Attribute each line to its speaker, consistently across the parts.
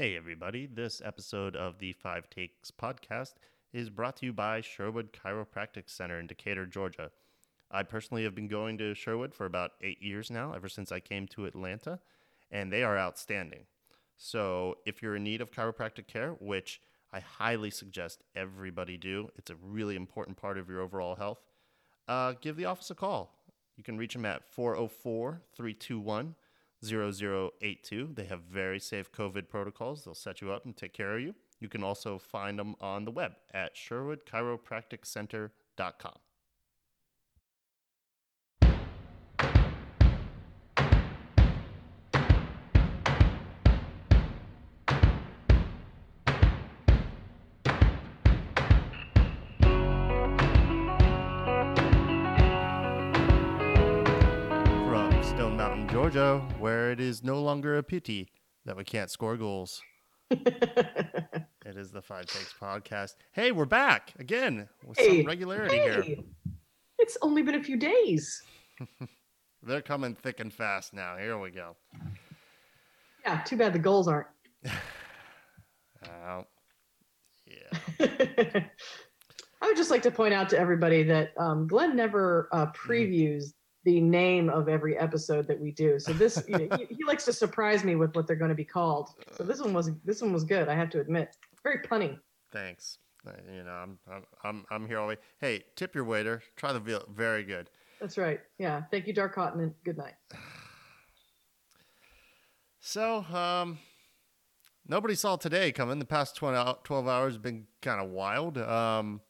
Speaker 1: Hey, everybody. This episode of the Five Takes podcast is brought to you by Sherwood Chiropractic Center in Decatur, Georgia. I personally have been going to Sherwood for about eight years now, ever since I came to Atlanta, and they are outstanding. So, if you're in need of chiropractic care, which I highly suggest everybody do, it's a really important part of your overall health, uh, give the office a call. You can reach them at 404 321 0082. They have very safe COVID protocols. They'll set you up and take care of you. You can also find them on the web at sherwoodchiropracticcenter.com. Georgia, where it is no longer a pity that we can't score goals. It is the Five Takes podcast. Hey, we're back again with
Speaker 2: Hey,
Speaker 1: some regularity here.
Speaker 2: It's only been a few days.
Speaker 1: They're coming thick and fast now. Here we go.
Speaker 2: Yeah, too bad the goals aren't.
Speaker 1: Uh, yeah.
Speaker 2: I would just like to point out to everybody that um, Glenn never uh,
Speaker 1: Mm-hmm.
Speaker 2: previews the name of every episode that we do. So this, you know, he, he likes to surprise me with what they're going to be called. So this one was this one was good. I have to admit, very punny.
Speaker 1: Thanks. Uh, You know, I'm I'm I'm, I'm here all way. Hey, tip your waiter. Try the veal. Very good.
Speaker 2: That's right. Yeah. Thank you, Dark Cotton, and good night.
Speaker 1: So, um, nobody saw today coming. The past 20, 12 hours have been kind of wild. Um,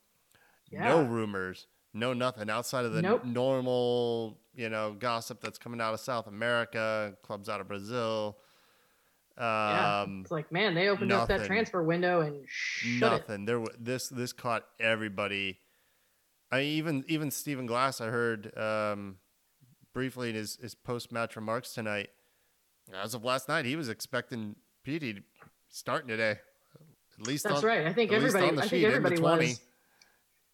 Speaker 1: no rumors, no nothing outside of the
Speaker 2: Nope.
Speaker 1: normal, you know, gossip that's coming out of South America, clubs out of Brazil.
Speaker 2: Yeah.
Speaker 1: Um,
Speaker 2: It's like, man, they opened up that transfer window and shut it.
Speaker 1: nothing. There, wa- this this caught everybody. I mean, even even Stephen Glass. I heard um, briefly in his his post match remarks tonight. As of last night, he was expecting Pity starting today. At least
Speaker 2: That's
Speaker 1: on,
Speaker 2: right. I think everybody. I
Speaker 1: sheet,
Speaker 2: think
Speaker 1: in the
Speaker 2: everybody
Speaker 1: 20.
Speaker 2: was.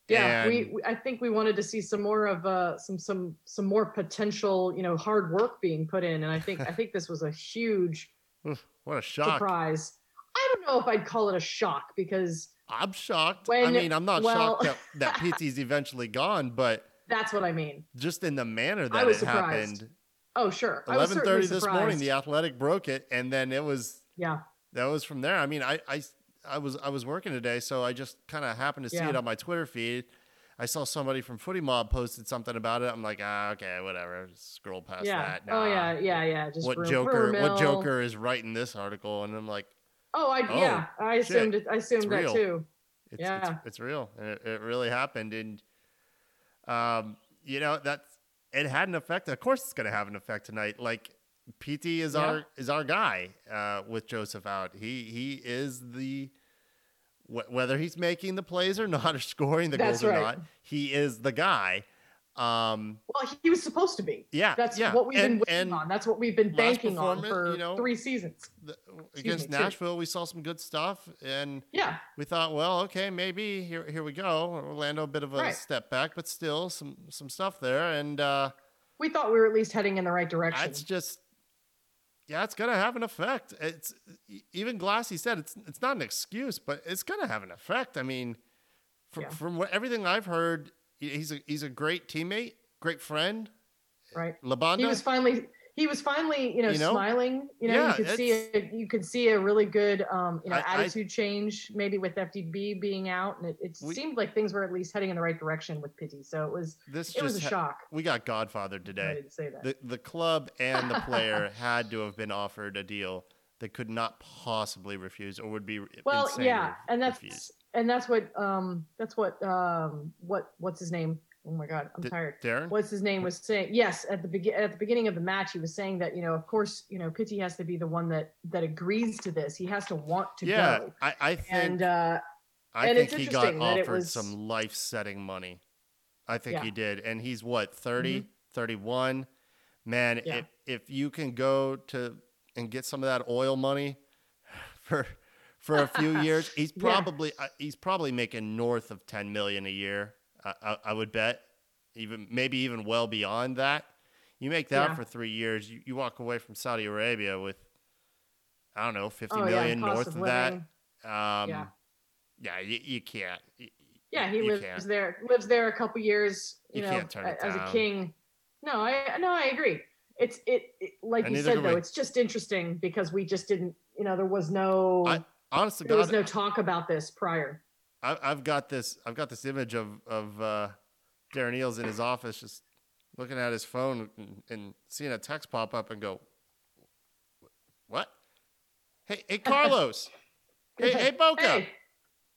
Speaker 2: Yeah, we, we. I think we wanted to see some more of uh, some some some more potential, you know, hard work being put in, and I think I think this was a huge
Speaker 1: what a shock!
Speaker 2: surprise. I don't know if I'd call it a shock because
Speaker 1: I'm shocked. I mean, I'm not
Speaker 2: well-
Speaker 1: shocked that that Pity's eventually gone, but
Speaker 2: that's what I mean.
Speaker 1: just in the manner that
Speaker 2: I was
Speaker 1: it
Speaker 2: surprised.
Speaker 1: happened.
Speaker 2: Oh, sure.
Speaker 1: Eleven thirty this morning, the Athletic broke it, and then it was
Speaker 2: yeah,
Speaker 1: that was from there. I mean, I I, I was I was working today, so I just kind of happened to see
Speaker 2: Yeah.
Speaker 1: it on my Twitter feed. I saw somebody from Footy Mob posted something about it. I'm like, ah, okay, whatever. Scroll past
Speaker 2: yeah.
Speaker 1: that.
Speaker 2: Oh yeah, yeah, yeah. Just
Speaker 1: What Joker? What Joker is writing this article? And I'm like,
Speaker 2: Oh, I
Speaker 1: Oh,
Speaker 2: yeah. I assumed it. I assumed that
Speaker 1: real.
Speaker 2: too.
Speaker 1: it's
Speaker 2: Yeah.
Speaker 1: it's, it's real, and it, it really happened. And um, you know that's it had an effect. Of course, it's going to have an effect tonight. Like Pity is
Speaker 2: Yeah.
Speaker 1: our is our guy uh, with Josef out. He he is the wh- whether he's making the plays or not, or scoring the
Speaker 2: That's
Speaker 1: goals or not, he is the guy. Um,
Speaker 2: Well, he was supposed to be.
Speaker 1: yeah,
Speaker 2: That's
Speaker 1: yeah.
Speaker 2: what we've
Speaker 1: and,
Speaker 2: been waiting on. That's what we've been banking on for
Speaker 1: you know,
Speaker 2: three seasons.
Speaker 1: the, against
Speaker 2: me, too.
Speaker 1: Nashville, we saw some good stuff, and
Speaker 2: Yeah,
Speaker 1: we thought, well, okay, maybe here here we go. Orlando, a bit of a
Speaker 2: Right.
Speaker 1: step back, but still some some stuff there, and uh,
Speaker 2: we thought we were at least heading in the right direction.
Speaker 1: that's just yeah, it's gonna have an effect. It's even Glassy said it's it's not an excuse, but it's gonna have an effect. I mean, from
Speaker 2: Yeah.
Speaker 1: from what everything I've heard, he's a he's a great teammate, great friend.
Speaker 2: right.
Speaker 1: Labonda,
Speaker 2: He was finally he was finally you know,
Speaker 1: You know?
Speaker 2: smiling. You know,
Speaker 1: Yeah,
Speaker 2: you could see a, you could see a really good um, you know
Speaker 1: I- I-
Speaker 2: attitude change maybe with FDB being out, and it, it
Speaker 1: We-
Speaker 2: seemed like things were at least heading in the right direction with Pity. So it was
Speaker 1: this
Speaker 2: it was a
Speaker 1: ha-
Speaker 2: shock.
Speaker 1: we got Godfather
Speaker 2: I
Speaker 1: today.
Speaker 2: didn't say that.
Speaker 1: the the club and the player had to have been offered a deal that could not possibly refuse or would be
Speaker 2: well, yeah, and that's
Speaker 1: refuse.
Speaker 2: and that's what um that's what um what what's his name? Oh my god, I'm
Speaker 1: D-
Speaker 2: tired.
Speaker 1: Darren.
Speaker 2: what's his name was saying yes at the begin at the beginning of the match he was saying that you know of course you know Pity has to be the one that that agrees to this he has to want to
Speaker 1: yeah,
Speaker 2: go
Speaker 1: I, I think
Speaker 2: and uh
Speaker 1: I
Speaker 2: and
Speaker 1: think he got
Speaker 2: interesting that it
Speaker 1: offered
Speaker 2: was-
Speaker 1: some life-setting money. I think
Speaker 2: Yeah.
Speaker 1: he did, and he's what 30, 31. Man,
Speaker 2: Yeah.
Speaker 1: if if you can go to and get some of that oil money for for a few years, he's
Speaker 2: Yeah.
Speaker 1: probably uh, he's probably making north of ten million a year. I, I, I would bet, even maybe even well beyond that. You make that
Speaker 2: Yeah.
Speaker 1: for three years, you, you walk away from Saudi Arabia with I don't know, fifty
Speaker 2: Oh,
Speaker 1: million
Speaker 2: yeah,
Speaker 1: north
Speaker 2: of
Speaker 1: of that. Um,
Speaker 2: Yeah.
Speaker 1: yeah, you, you can't. y-
Speaker 2: Yeah, he
Speaker 1: you
Speaker 2: lives
Speaker 1: can't.
Speaker 2: there. Lives there a couple years. You,
Speaker 1: You
Speaker 2: know,
Speaker 1: can't turn it
Speaker 2: a- as a king. No, I no, I agree. It's it, it like
Speaker 1: And
Speaker 2: you said though. It's just interesting because we just didn't. You know, there was no
Speaker 1: I- Honest to
Speaker 2: there was no talk about this prior.
Speaker 1: I, I've got this. I've got this image of of uh, Darren Eales in his office, just looking at his phone and, and seeing a text pop up and go, "What? Hey, hey, Carlos. hey, hey, Boca.
Speaker 2: Hey,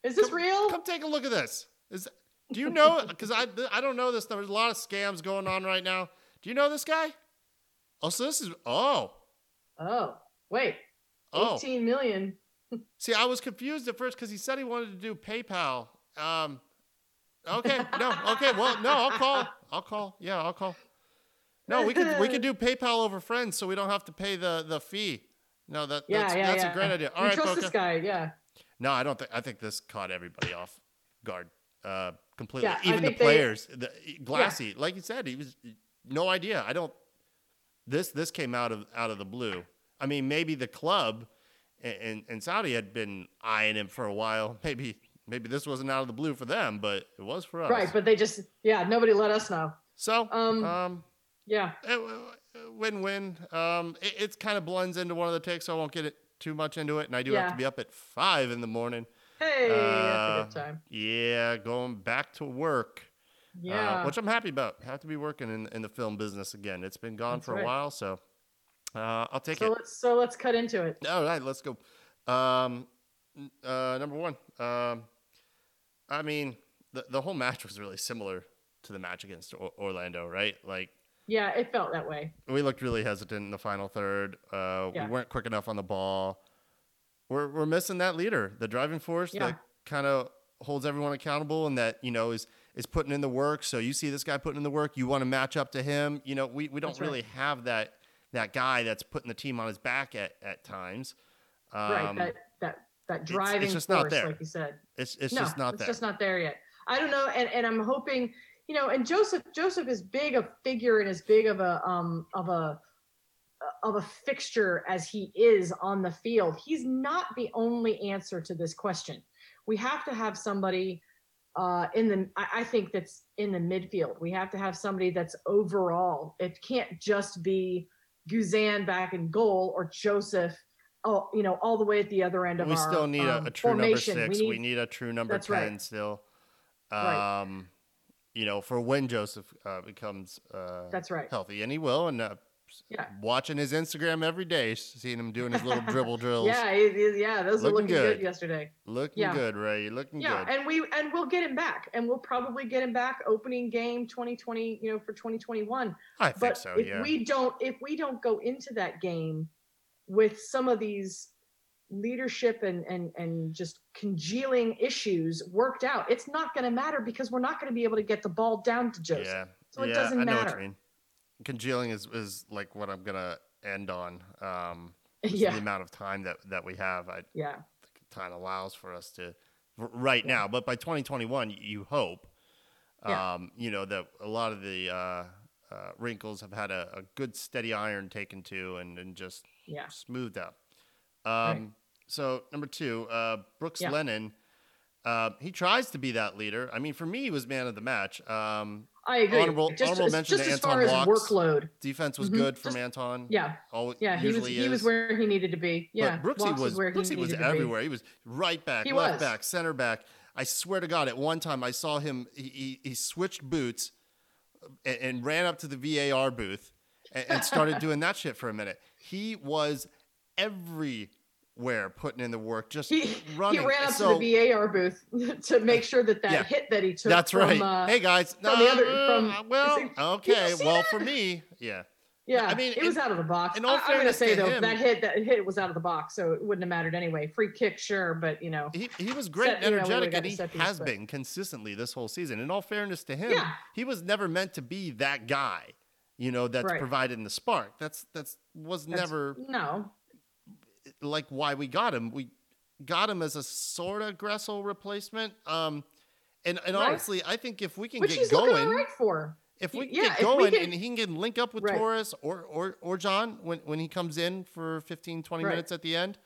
Speaker 2: is this
Speaker 1: Come-
Speaker 2: real?
Speaker 1: Come take a look at this. Is do you know? Because I I don't know this. There's a lot of scams going on right now. Do you know this guy? Oh, so this is oh
Speaker 2: Oh, wait.
Speaker 1: oh.
Speaker 2: 18 million.
Speaker 1: See, I was confused at first because he said he wanted to do PayPal. Um, okay, no, okay, well, no, I'll call. I'll call. Yeah, I'll call. No, we could we could do PayPal over friends, so we don't have to pay the the fee. No, that
Speaker 2: Yeah,
Speaker 1: that's,
Speaker 2: yeah,
Speaker 1: that's
Speaker 2: yeah.
Speaker 1: a great idea. All
Speaker 2: you
Speaker 1: right,
Speaker 2: trust
Speaker 1: Boca.
Speaker 2: this guy? Yeah.
Speaker 1: No, I don't think. I think this caught everybody off guard uh, completely.
Speaker 2: Yeah,
Speaker 1: Even the
Speaker 2: think they-
Speaker 1: players. The, Glassy, like you said, he was no idea. I don't. This this came out of out of the blue. I mean, maybe the club and, and, Saudi had been eyeing him for a while. Maybe maybe this wasn't out of the blue for them, but it was for us.
Speaker 2: Right, but they just yeah, nobody let us know.
Speaker 1: so
Speaker 2: Um,
Speaker 1: um,
Speaker 2: Yeah.
Speaker 1: eh, win win. Um, it, it kind of blends into one of the takes, so I won't get it too much into it. And I do have to be up at five in the morning.
Speaker 2: Hey, that's a
Speaker 1: Uh,
Speaker 2: good time.
Speaker 1: Yeah, going back to work. uh,
Speaker 2: Yeah.
Speaker 1: which I'm happy about. Have to be working in, in the film business again. It's been gone
Speaker 2: That's
Speaker 1: for a while, so uh, I'll take
Speaker 2: so
Speaker 1: it.
Speaker 2: let's so let's cut into it.
Speaker 1: All right, let's go. Um, uh, number one. Um, I mean, the the whole match was really similar to the match against o- Orlando, right? Like
Speaker 2: Yeah, it felt that way.
Speaker 1: we looked really hesitant in the final third. Uh,
Speaker 2: Yeah.
Speaker 1: We weren't quick enough on the ball. We're we're missing that leader, the driving force
Speaker 2: Yeah.
Speaker 1: that kind of holds everyone accountable and that you know is is putting in the work. So you see this guy putting in the work, you want to match up to him. You know, we, we don't
Speaker 2: right.
Speaker 1: really have that that guy that's putting the team on his back at at times. Um,
Speaker 2: right. That that that
Speaker 1: it's
Speaker 2: driving
Speaker 1: just not
Speaker 2: force,
Speaker 1: there.
Speaker 2: like you said.
Speaker 1: It's it's
Speaker 2: no,
Speaker 1: just not
Speaker 2: it's
Speaker 1: there.
Speaker 2: just not there yet. I don't know, and, and I'm hoping, you know, and Josef Josef is big a figure and as big of a um of a of a fixture as he is on the field. He's not the only answer to this question. We have to have somebody uh, in the I, I think that's in the midfield. We have to have somebody that's overall. It can't just be Guzan back in goal or Josef. Oh, you know, all the way at the other end of
Speaker 1: we
Speaker 2: our
Speaker 1: still need a,
Speaker 2: um,
Speaker 1: a true number
Speaker 2: formation.
Speaker 1: six. We need, a true number ten
Speaker 2: right.
Speaker 1: still.
Speaker 2: Right.
Speaker 1: Um, you know, for when Josef uh, becomes uh,
Speaker 2: That's right.
Speaker 1: healthy, and he will. And uh,
Speaker 2: Yeah.
Speaker 1: watching his Instagram every day, seeing him doing his little dribble drills.
Speaker 2: Yeah, he- he- yeah, those were
Speaker 1: Looking
Speaker 2: looking good.
Speaker 1: good.
Speaker 2: yesterday.
Speaker 1: Looking
Speaker 2: Yeah.
Speaker 1: good, Ray. Looking
Speaker 2: Yeah,
Speaker 1: good.
Speaker 2: and we and we'll get him back, and we'll probably get him back opening game 2020, you know, for 2021.
Speaker 1: I think
Speaker 2: But
Speaker 1: so.
Speaker 2: if
Speaker 1: Yeah.
Speaker 2: we don't, if we don't go into that game with some of these leadership and and and just congealing issues worked out, it's not going to matter because we're not going to be able to get the ball down to Josef.
Speaker 1: yeah.
Speaker 2: So it
Speaker 1: yeah,
Speaker 2: doesn't
Speaker 1: I know what
Speaker 2: matter.
Speaker 1: Congealing is, is like what I'm gonna end on. Um,
Speaker 2: Yeah,
Speaker 1: The amount of time that that we have, I
Speaker 2: yeah,
Speaker 1: time allows for us to right
Speaker 2: Yeah.
Speaker 1: now. But by 2021, you hope,
Speaker 2: Yeah.
Speaker 1: um, you know, that a lot of the uh, uh, wrinkles have had a, a good steady iron taken to and, and just
Speaker 2: yeah.
Speaker 1: smoothed out.
Speaker 2: Right.
Speaker 1: Um, So number two, uh, Brooks. Lennon. Uh, he tries to be that leader. I mean, for me, he was man of the match. Um,
Speaker 2: I agree.
Speaker 1: Honorable-
Speaker 2: just
Speaker 1: honorable mention
Speaker 2: just
Speaker 1: to Anton
Speaker 2: workload.
Speaker 1: defense was
Speaker 2: Mhm.
Speaker 1: good from
Speaker 2: Just-
Speaker 1: Anton.
Speaker 2: Yeah, yeah. He was he was where he needed to be. Yeah,
Speaker 1: But Brooksy was
Speaker 2: where he
Speaker 1: was
Speaker 2: needed to be.
Speaker 1: everywhere. He was right back,
Speaker 2: He
Speaker 1: left
Speaker 2: was.
Speaker 1: back, center back. I swear to God, at one time I saw him. He, he, he switched boots and, and ran up to the VAR booth and, and started doing that shit for a minute. He was everywhere putting in the work, just
Speaker 2: He,
Speaker 1: running.
Speaker 2: he ran up
Speaker 1: So-
Speaker 2: to the VAR booth to make sure that that
Speaker 1: Yeah.
Speaker 2: hit that he took.
Speaker 1: That's
Speaker 2: from,
Speaker 1: right.
Speaker 2: Uh,
Speaker 1: hey guys,
Speaker 2: from the other-
Speaker 1: uh,
Speaker 2: from-
Speaker 1: well,
Speaker 2: Did
Speaker 1: okay. Well,
Speaker 2: that?
Speaker 1: for me, yeah.
Speaker 2: yeah,
Speaker 1: I mean,
Speaker 2: it was
Speaker 1: in-
Speaker 2: out of the box.
Speaker 1: in all
Speaker 2: I, am gonna say
Speaker 1: to
Speaker 2: though,
Speaker 1: him-
Speaker 2: that hit that hit was out of the box, so it wouldn't have mattered anyway. Free kick, sure, but you know,
Speaker 1: He, he was great
Speaker 2: Set-
Speaker 1: and
Speaker 2: you know,
Speaker 1: energetic, and he
Speaker 2: piece,
Speaker 1: has
Speaker 2: but-
Speaker 1: been consistently this whole season. In all fairness to him,
Speaker 2: Yeah.
Speaker 1: he was never meant to be that guy, you know, that's
Speaker 2: Right.
Speaker 1: providing the spark. That's that's was
Speaker 2: that's-
Speaker 1: never
Speaker 2: no.
Speaker 1: Like why we got him. We got him as a sort of Gressel replacement. Um, and and
Speaker 2: Right.
Speaker 1: honestly, I think if we can
Speaker 2: Which
Speaker 1: get
Speaker 2: he's
Speaker 1: going,
Speaker 2: right for.
Speaker 1: if we can
Speaker 2: Yeah,
Speaker 1: get going
Speaker 2: can-
Speaker 1: and he can link up with
Speaker 2: Right.
Speaker 1: Torres or, or or John when, when he comes in for 15, 20
Speaker 2: Right.
Speaker 1: minutes at the end,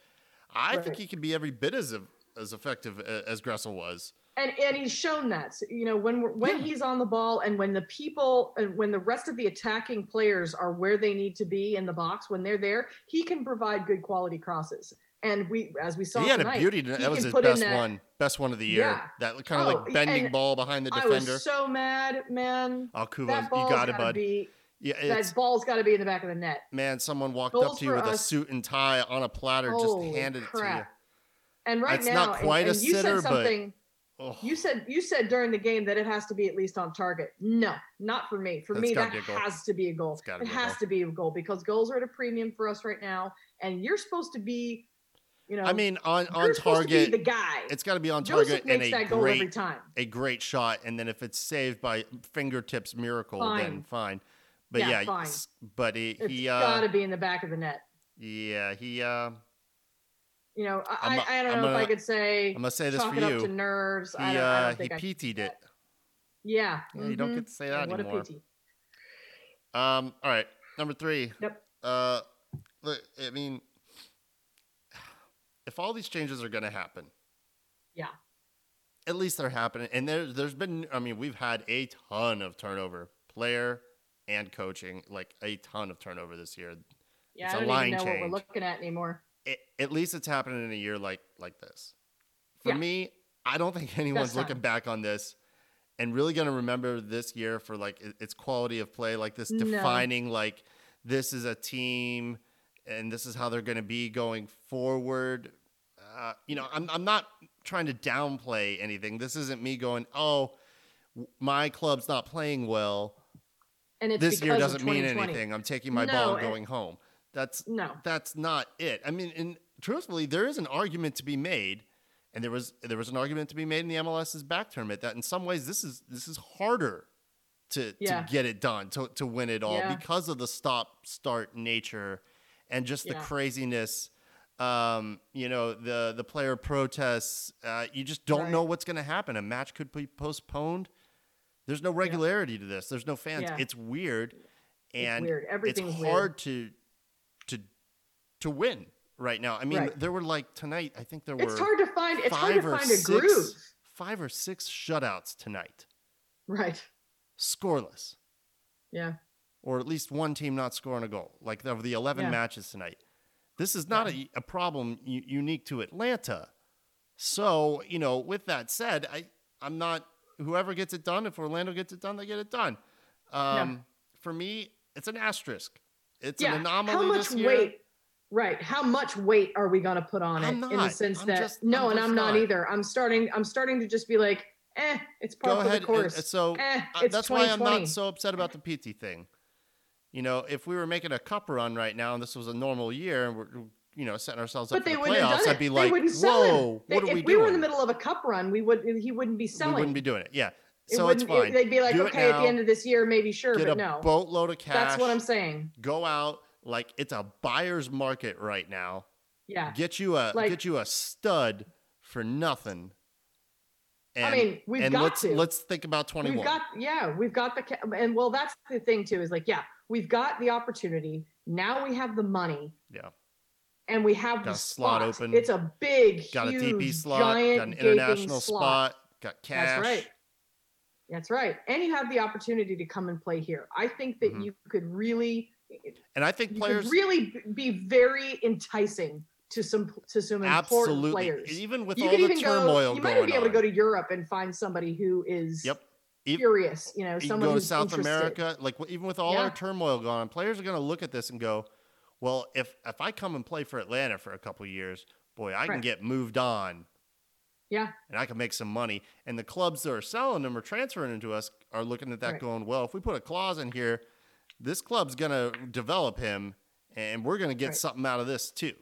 Speaker 1: I think he can be every bit as as effective as Gressel was.
Speaker 2: And and he's shown that So, you know when we're, when
Speaker 1: Yeah.
Speaker 2: he's on the ball and when the people and when the rest of the attacking players are where they need to be in the box when they're there he can provide good quality crosses and we as we saw
Speaker 1: he had
Speaker 2: tonight,
Speaker 1: a beauty. That was his best
Speaker 2: that-
Speaker 1: one, best one of the year.
Speaker 2: Yeah.
Speaker 1: That kind of
Speaker 2: Oh,
Speaker 1: like bending ball behind the defender I
Speaker 2: was so mad, man.
Speaker 1: oh, Kuva,
Speaker 2: That
Speaker 1: you
Speaker 2: ball's
Speaker 1: got it, bud.
Speaker 2: be
Speaker 1: yeah,
Speaker 2: that ball's got to be in the back of the net.
Speaker 1: man. Someone walked
Speaker 2: Goals
Speaker 1: up to you with a suit and tie on a platter,
Speaker 2: Holy
Speaker 1: just handed it to you.
Speaker 2: And right
Speaker 1: It's
Speaker 2: now,
Speaker 1: not
Speaker 2: and-
Speaker 1: quite a
Speaker 2: and you
Speaker 1: sitter,
Speaker 2: said
Speaker 1: but- Oh,
Speaker 2: You said you said during the game that it has to be at least on target. No, not for me. For
Speaker 1: That's
Speaker 2: me, that
Speaker 1: be a goal.
Speaker 2: has to be a goal.
Speaker 1: Be a goal.
Speaker 2: to be a goal because goals are at a premium for us right now, and you're supposed to be, you know,
Speaker 1: I mean, on on target,
Speaker 2: the guy.
Speaker 1: it's got to be on
Speaker 2: Josef
Speaker 1: target and
Speaker 2: makes
Speaker 1: a
Speaker 2: that goal every
Speaker 1: great
Speaker 2: time.
Speaker 1: a great shot, and then if it's saved by fingertips miracle, then
Speaker 2: Fine.
Speaker 1: fine. But
Speaker 2: Yeah,
Speaker 1: yeah,
Speaker 2: fine.
Speaker 1: but he,
Speaker 2: It's
Speaker 1: he
Speaker 2: got to
Speaker 1: uh,
Speaker 2: be in the back of the net.
Speaker 1: yeah, he. Uh,
Speaker 2: You know,
Speaker 1: I'm
Speaker 2: I,
Speaker 1: a-
Speaker 2: I, I don't
Speaker 1: I'm
Speaker 2: know if I could say
Speaker 1: I'm gonna say this for you.
Speaker 2: to nerves.
Speaker 1: He
Speaker 2: I don't, I
Speaker 1: uh,
Speaker 2: don't
Speaker 1: he
Speaker 2: think I
Speaker 1: PT'd
Speaker 2: do
Speaker 1: it.
Speaker 2: that. Yeah,
Speaker 1: Yeah, you don't
Speaker 2: mhm.
Speaker 1: get to say that
Speaker 2: what
Speaker 1: anymore.
Speaker 2: a PT.
Speaker 1: Um, all right, number three.
Speaker 2: Yep.
Speaker 1: Uh, look, I mean, if all these changes are going to happen,
Speaker 2: Yeah.
Speaker 1: at least they're happening. And there's there's been, I mean, we've had a ton of turnover, player and coaching, like a ton of turnover this year.
Speaker 2: Yeah,
Speaker 1: It's
Speaker 2: I
Speaker 1: a
Speaker 2: don't
Speaker 1: line
Speaker 2: even know what we're looking at anymore.
Speaker 1: It, at least it's happening in a year like like this. For
Speaker 2: Yeah.
Speaker 1: me, I don't think anyone's looking back on this and really going to remember this year for like its quality of play, like this
Speaker 2: No.
Speaker 1: defining like this is a team and this is how they're going to be going forward. Uh, you know, I'm I'm not trying to downplay anything. This isn't me going, "Oh, w- my club's not playing well.
Speaker 2: And it's
Speaker 1: this year doesn't mean anything. I'm taking my
Speaker 2: No,
Speaker 1: ball and- going home." That's
Speaker 2: No.
Speaker 1: that's not it. I mean, and truthfully, there is an argument to be made, and there was there was an argument to be made in the MLS's back tournament that in some ways this is this is harder to
Speaker 2: Yeah.
Speaker 1: to get it done to to win it all
Speaker 2: Yeah.
Speaker 1: because of the stop start nature and just the
Speaker 2: Yeah.
Speaker 1: craziness. Um, you know the the player protests. Uh, you just don't
Speaker 2: Right.
Speaker 1: know what's going to happen. A match could be postponed. There's no regularity to this. There's no fans. It's weird, and
Speaker 2: weird. Everything's
Speaker 1: it's hard to to to win right now. I mean,
Speaker 2: Right.
Speaker 1: there were like tonight. I think there were
Speaker 2: It's hard to find. It's hard
Speaker 1: five
Speaker 2: to
Speaker 1: or
Speaker 2: find a
Speaker 1: six,
Speaker 2: groove.
Speaker 1: five or six shutouts tonight,
Speaker 2: Right.
Speaker 1: scoreless,
Speaker 2: Yeah.
Speaker 1: or at least one team not scoring a goal. Like of the eleven
Speaker 2: Yeah.
Speaker 1: matches tonight, this is not a, a problem u- unique to Atlanta. So you know, with that said, I I'm not whoever gets it done. If Orlando gets it done, they get it done. Um, For me, it's an asterisk. It's
Speaker 2: yeah.
Speaker 1: an anomaly
Speaker 2: How much weight? Right. How much weight are we going to put on it
Speaker 1: I'm
Speaker 2: in the sense
Speaker 1: I'm
Speaker 2: that
Speaker 1: just-
Speaker 2: no,
Speaker 1: I'm
Speaker 2: and I'm not
Speaker 1: not.
Speaker 2: either. I'm starting. I'm starting to just be like, eh, it's part of the course.
Speaker 1: and- so
Speaker 2: eh,
Speaker 1: uh, that's why I'm not so upset about the Pity thing. You know, if we were making a cup run right now and this was a normal year and we're you know setting ourselves up
Speaker 2: But
Speaker 1: for
Speaker 2: they
Speaker 1: the playoffs, I'd be like,
Speaker 2: wouldn't sell him.
Speaker 1: "Whoa,
Speaker 2: They-
Speaker 1: what are
Speaker 2: if
Speaker 1: we
Speaker 2: we
Speaker 1: doing?"
Speaker 2: were in the middle of a cup run, we would. He wouldn't be selling.
Speaker 1: we wouldn't be doing it. Yeah.
Speaker 2: It
Speaker 1: So it's fine.
Speaker 2: They'd be like,
Speaker 1: Do it
Speaker 2: okay, at the end of this year, maybe sure,
Speaker 1: Get
Speaker 2: but
Speaker 1: a
Speaker 2: no.
Speaker 1: boatload of cash.
Speaker 2: That's what I'm saying.
Speaker 1: Go out like it's a buyer's market right now.
Speaker 2: Yeah.
Speaker 1: Get you a
Speaker 2: Like-
Speaker 1: get you a stud for nothing. And,
Speaker 2: mean, we've
Speaker 1: and
Speaker 2: got
Speaker 1: let's
Speaker 2: to.
Speaker 1: let's think about 21.
Speaker 2: We've got yeah, we've got the and well, that's the thing too. Is like yeah, we've got the opportunity. Now we have the money.
Speaker 1: Yeah.
Speaker 2: And we have
Speaker 1: Got
Speaker 2: the
Speaker 1: a slot open.
Speaker 2: It's a big,
Speaker 1: got a
Speaker 2: huge,
Speaker 1: DP slot,
Speaker 2: giant,
Speaker 1: got an international
Speaker 2: slot.
Speaker 1: spot, got cash.
Speaker 2: That's right. That's right. And you have the opportunity to come and play here. I think that
Speaker 1: Mhm.
Speaker 2: you could really,
Speaker 1: And I think players
Speaker 2: really be very enticing to some to some important
Speaker 1: absolutely
Speaker 2: players.
Speaker 1: even with
Speaker 2: you
Speaker 1: all the turmoil
Speaker 2: go. You might be able to go to Europe and find somebody who is
Speaker 1: Yep.
Speaker 2: Curious. You know,
Speaker 1: you
Speaker 2: someone
Speaker 1: go to South
Speaker 2: interested.
Speaker 1: America, like even with all our turmoil going on, players are going to look at this and go, "Well, if if I come and play for Atlanta for a couple years, boy, I can get moved on
Speaker 2: Yeah,
Speaker 1: and I can make some money." And the clubs that are selling them or transferring them to us are looking at that,
Speaker 2: Right.
Speaker 1: going, "Well, if we put a clause in here, this club's going to develop him, and we're going to get
Speaker 2: Right.
Speaker 1: something out of this too."